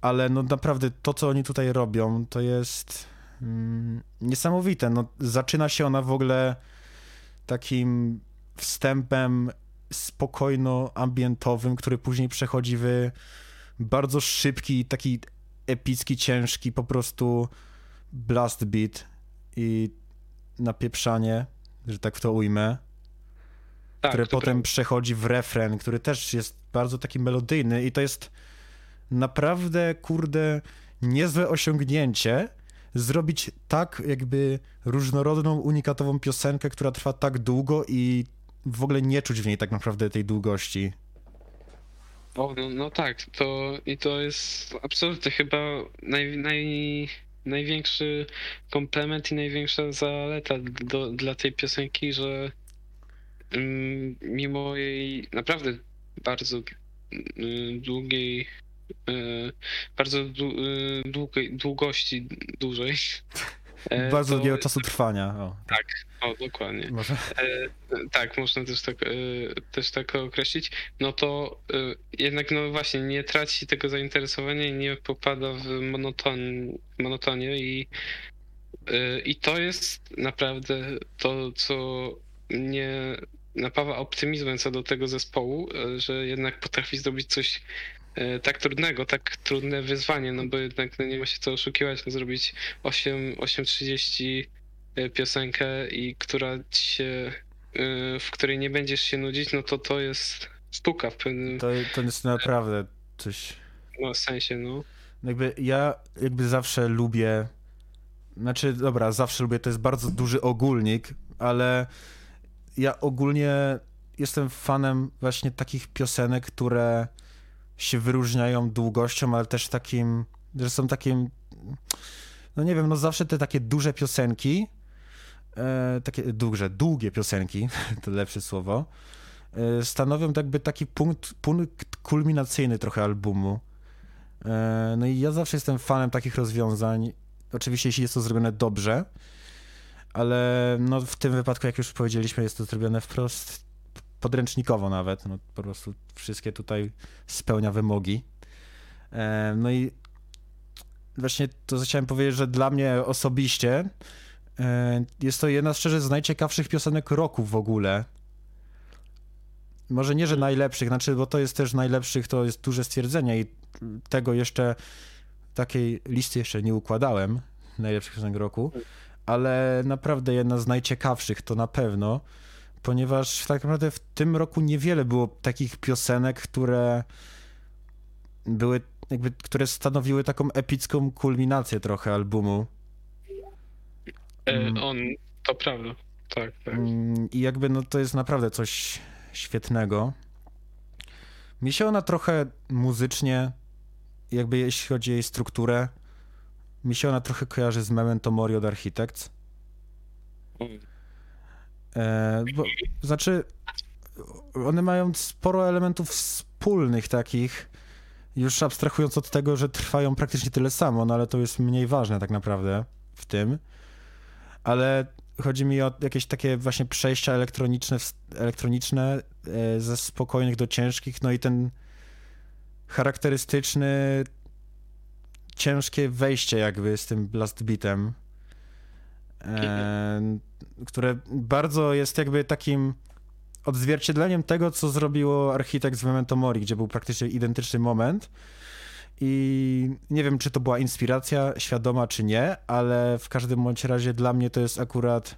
ale no naprawdę to, co oni tutaj robią, to jest mm, niesamowite. No, zaczyna się ona w ogóle takim wstępem spokojno-ambientowym, który później przechodzi w bardzo szybki, taki epicki, ciężki po prostu blast beat i napieprzanie, że tak w to ujmę, Tak, które potem prawda. przechodzi w refren, który też jest bardzo taki melodyjny i to jest naprawdę, kurde, niezłe osiągnięcie zrobić tak jakby różnorodną, unikatową piosenkę, która trwa tak długo i w ogóle nie czuć w niej tak naprawdę tej długości. O, no, no tak, to i to jest absolutnie chyba naj, naj, największy komplement i największa zaleta do, dla tej piosenki, że mm, mimo jej naprawdę bardzo mm, długiej, e, bardzo dłu, e, długiej, długości dużej. [LAUGHS] e, Bardzo to- długiego czasu trwania. O, O, dokładnie. może. E, tak, można też tak, e, też tak określić, no to e, jednak no właśnie nie traci tego zainteresowania i nie popada w monoton, monotonię i, e, i to jest naprawdę to, co mnie napawa optymizmem co do tego zespołu, e, że jednak potrafi zrobić coś e, tak trudnego, tak trudne wyzwanie, no bo jednak no nie ma się co oszukiwać, no zrobić 8, 8.30 e, piosenkę i która się, e, w której nie będziesz się nudzić, no to to jest sztuka w pewnym To, to jest naprawdę coś... no, sensie, no. Jakby ja jakby zawsze lubię, znaczy dobra, zawsze lubię, to jest bardzo duży ogólnik, ale ja ogólnie jestem fanem właśnie takich piosenek, które się wyróżniają długością, ale też takim, że są takim, no nie wiem, no zawsze te takie duże piosenki, e, takie duże, długie piosenki, [LAUGHS] to lepsze słowo, e, stanowią jakby taki punkt, punkt kulminacyjny trochę albumu. E, No i ja zawsze jestem fanem takich rozwiązań. Oczywiście, jeśli jest to zrobione dobrze, ale no w tym wypadku, jak już powiedzieliśmy, jest to zrobione wprost podręcznikowo nawet. No po prostu wszystkie tutaj spełnia wymogi. E, No i właśnie to chciałem powiedzieć, że dla mnie osobiście e, jest to jedna szczerze z najciekawszych piosenek roku w ogóle. Może nie, że najlepszych, znaczy, bo to jest też najlepszych, to jest duże stwierdzenie i tego jeszcze takiej listy jeszcze nie układałem najlepszych piosenek roku, ale naprawdę jedna z najciekawszych to na pewno, ponieważ tak naprawdę w tym roku niewiele było takich piosenek, które były jakby, które stanowiły taką epicką kulminację trochę albumu. E, Mm. On, to prawda, tak, tak. Mm, I jakby no to jest naprawdę coś świetnego. Mi się ona trochę muzycznie, jakby jeśli chodzi o jej strukturę, mi się ona trochę kojarzy z Memento Mori od Architects. E, bo, znaczy, one mają sporo elementów wspólnych takich, już abstrahując od tego, że trwają praktycznie tyle samo, no ale to jest mniej ważne tak naprawdę w tym. Ale chodzi mi o jakieś takie właśnie przejścia elektroniczne, elektroniczne e, ze spokojnych do ciężkich, no i ten charakterystyczny ciężkie wejście jakby z tym blast beatem, które bardzo jest jakby takim odzwierciedleniem tego, co zrobiło Architekt z Memento Mori, gdzie był praktycznie identyczny moment. I nie wiem, czy to była inspiracja świadoma, czy nie, ale w każdym bądź razie dla mnie to jest akurat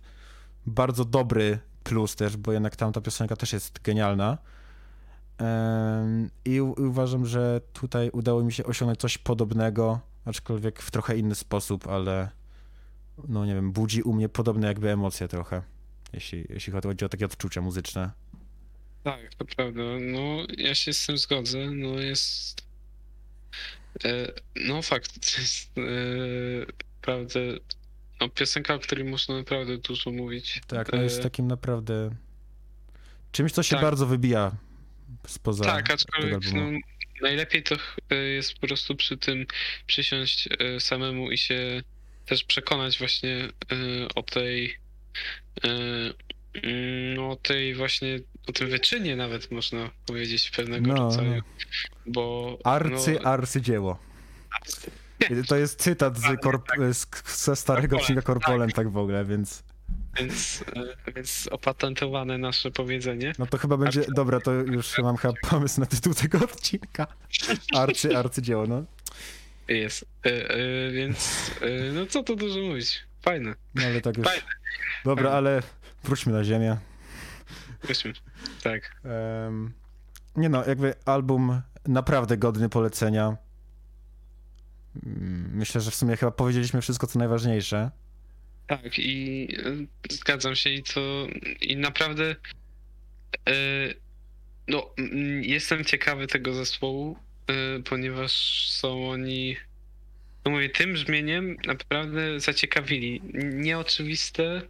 bardzo dobry plus też, bo jednak tamta piosenka też jest genialna. I uważam, że tutaj udało mi się osiągnąć coś podobnego, aczkolwiek w trochę inny sposób, ale no nie wiem, budzi u mnie podobne jakby emocje trochę, jeśli, jeśli chodzi o takie odczucia muzyczne. Tak, to prawda. No, ja się z tym zgodzę. No, jest. E, no, fakt. [LAUGHS] To jest e, naprawdę. No, piosenka, o której można naprawdę dużo mówić. Tak, no jest E, takim naprawdę czymś, co się tak. bardzo wybija spoza Tak, aczkolwiek no, najlepiej to e, jest po prostu przy tym przysiąść e, samemu i się też przekonać właśnie e, o tej. No, o tej właśnie, o tym wyczynie nawet można powiedzieć pewnego No, rodzaju. no. Bo. Arcy, no, arcydzieło. To jest cytat z korp- z, ze starego księga Korpolem, tak w ogóle, więc Więc, e, więc opatentowane nasze powiedzenie. no to chyba będzie, dobra, to już mam chyba pomysł na tytuł tego odcinka. Arcy, arcydzieło, no. Jest. E, e, Więc, e, no co tu dużo mówić. fajne. No ale tak już. Fajne. Dobra, Fajne. ale wróćmy na ziemię. Weźmy. Tak. Em, nie no, jakby album naprawdę godny polecenia. Mm, Myślę, że w sumie chyba powiedzieliśmy wszystko, co najważniejsze. Tak, i zgadzam się i to i naprawdę e, no jestem ciekawy tego zespołu, ponieważ są oni no mówię, tym brzmieniem naprawdę zaciekawili. Nieoczywiste,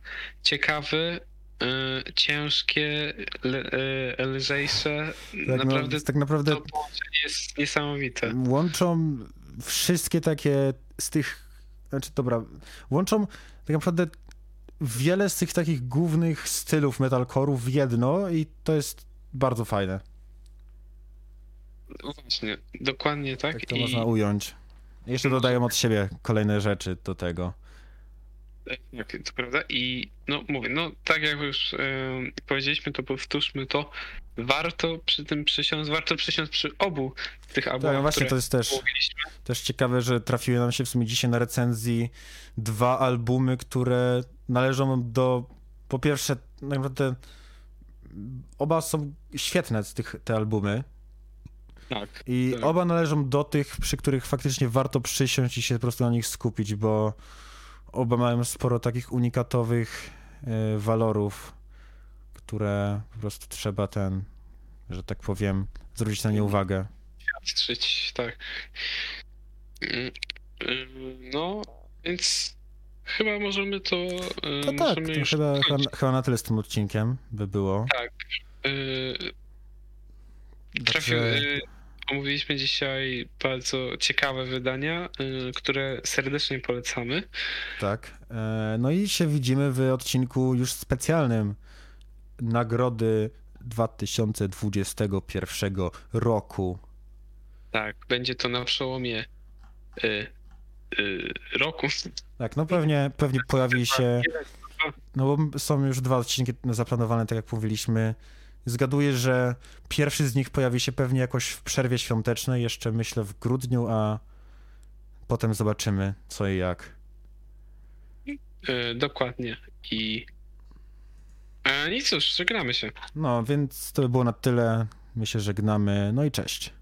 ciekawe, e, ciężkie, le, e, lżejsze. Tak, naprawdę no, tak naprawdę to połączenie jest niesamowite. łączą wszystkie takie z tych, znaczy dobra, łączą tak naprawdę wiele z tych takich głównych stylów metalcore'u w jedno i to jest bardzo fajne, Właśnie, dokładnie tak. tak to I można ująć. Jeszcze dodają od siebie kolejne rzeczy do tego. Tak, to prawda. I no mówię, no tak jak już e, powiedzieliśmy, to powtórzmy to. Warto przy tym przysiąc, warto przysiąc przy obu tych Tak, albumach, no właśnie to jest też, też ciekawe, że trafiły nam się w sumie dzisiaj na recenzji dwa albumy, które należą do, po pierwsze, tak naprawdę oba są świetne z tych, te albumy Tak. i Tak. oba należą do tych, przy których faktycznie warto przysiąść i się po prostu na nich skupić, bo oba mają sporo takich unikatowych y, walorów, które po prostu trzeba ten, że tak powiem, zwrócić na nie uwagę. Świadczyć, tak. Mm, y, No, więc chyba możemy to. y, To tak, możemy to już chyba, chyba, na tyle z tym odcinkiem by było. Y, Trafił, Także- y, omówiliśmy dzisiaj bardzo ciekawe wydania, y, które serdecznie polecamy. Tak. E, No i się widzimy w odcinku już specjalnym Nagrody 2021 roku. Tak, będzie to na przełomie y, y, roku. Tak, no pewnie, pewnie pojawi się, [LAUGHS] no bo są już dwa odcinki zaplanowane, tak jak mówiliśmy. Zgaduję, że pierwszy z nich pojawi się pewnie jakoś w przerwie świątecznej, jeszcze myślę w grudniu, a potem zobaczymy co i jak. Y, dokładnie. I. A, I cóż, żegnamy się. No, więc to by było na tyle. My się żegnamy, no i cześć.